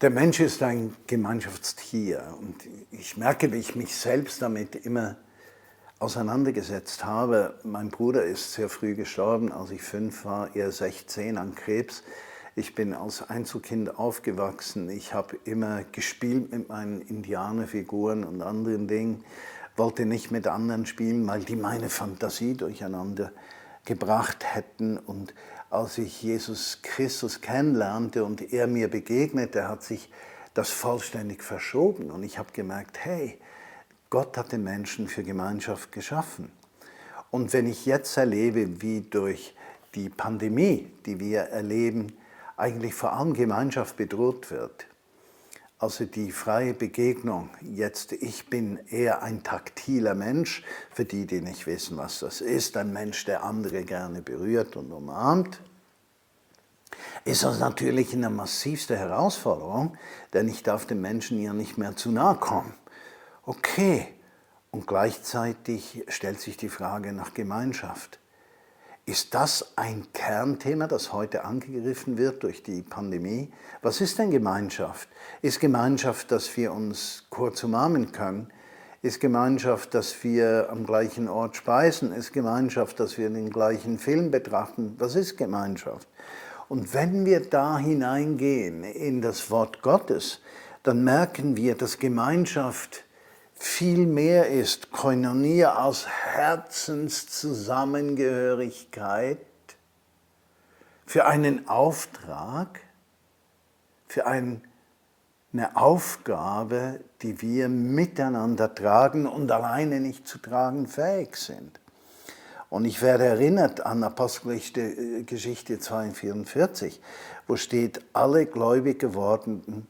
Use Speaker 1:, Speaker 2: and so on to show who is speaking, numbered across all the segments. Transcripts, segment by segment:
Speaker 1: Der Mensch ist ein Gemeinschaftstier und ich merke, wie ich mich selbst damit immer auseinandergesetzt habe. Mein Bruder ist sehr früh gestorben, als ich fünf war, er 16 an Krebs. Ich bin als Einzelkind aufgewachsen. Ich habe immer gespielt mit meinen Indianerfiguren und anderen Dingen, wollte nicht mit anderen spielen, weil die meine Fantasie durcheinander gebracht hätten. Und als ich Jesus Christus kennenlernte und er mir begegnete, hat sich das vollständig verschoben. Und ich habe gemerkt, hey, Gott hat den Menschen für Gemeinschaft geschaffen. Und wenn ich jetzt erlebe, wie durch die Pandemie, die wir erleben, eigentlich vor allem Gemeinschaft bedroht wird, also die freie Begegnung. Jetzt, ich bin eher ein taktiler Mensch, für die, die nicht wissen, was das ist, ein Mensch, der andere gerne berührt und umarmt. Ist das natürlich eine massivste Herausforderung, denn ich darf den Menschen ja nicht mehr zu nahe kommen. Okay, und gleichzeitig stellt sich die Frage nach Gemeinschaft. Ist das ein Kernthema, das heute angegriffen wird durch die Pandemie? Was ist denn Gemeinschaft? Ist Gemeinschaft, dass wir uns kurz umarmen können? Ist Gemeinschaft, dass wir am gleichen Ort speisen? Ist Gemeinschaft, dass wir den gleichen Film betrachten? Was ist Gemeinschaft? Und wenn wir da hineingehen in das Wort Gottes, dann merken wir, dass Gemeinschaft viel mehr ist, Koinonia aus Herzenszusammengehörigkeit für einen Auftrag, für ein, eine Aufgabe, die wir miteinander tragen und alleine nicht zu tragen fähig sind. Und ich werde erinnert an Apostelgeschichte 42, wo steht, alle gläubig gewordenen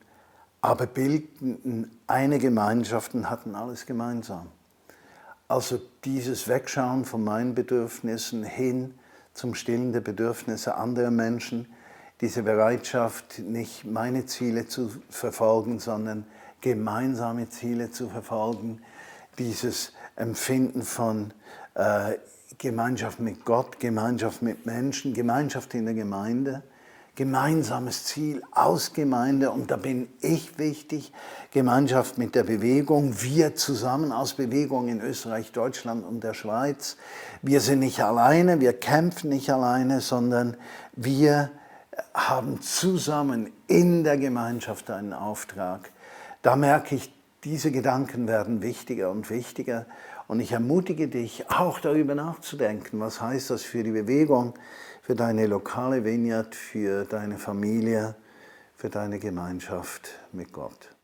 Speaker 1: aber bildeten eine Gemeinschaft und hatten alles gemeinsam. Also dieses Wegschauen von meinen Bedürfnissen hin zum Stillen der Bedürfnisse anderer Menschen, diese Bereitschaft, nicht meine Ziele zu verfolgen, sondern gemeinsame Ziele zu verfolgen, dieses Empfinden von äh, Gemeinschaft mit Gott, Gemeinschaft mit Menschen, Gemeinschaft in der Gemeinde gemeinsames Ziel aus Gemeinde und da bin ich wichtig, Gemeinschaft mit der Bewegung, wir zusammen aus Bewegung in Österreich, Deutschland und der Schweiz. Wir sind nicht alleine, wir kämpfen nicht alleine, sondern wir haben zusammen in der Gemeinschaft einen Auftrag. Da merke ich, diese Gedanken werden wichtiger und wichtiger und ich ermutige dich auch darüber nachzudenken, was heißt das für die Bewegung, für deine lokale Vineyard, für deine Familie, für deine Gemeinschaft mit Gott.